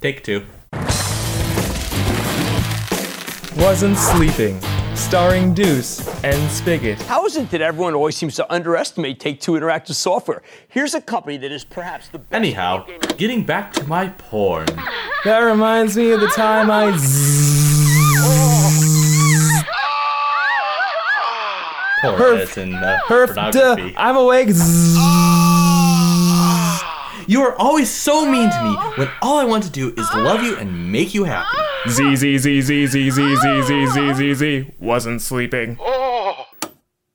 Take two. Wasn't sleeping. Starring Deuce and Spigot. How is it that everyone always seems to underestimate Take Two Interactive Software? Here's a company that is perhaps the best Anyhow, game- getting back to my porn. That reminds me of the time I Poor Perf- as in uh, Perf, pornography. I'm awake. You are always so mean to me when all I want to do is love you and make you happy. Z Z Z Z Z Z Z Z Z Z Z. Wasn't sleeping.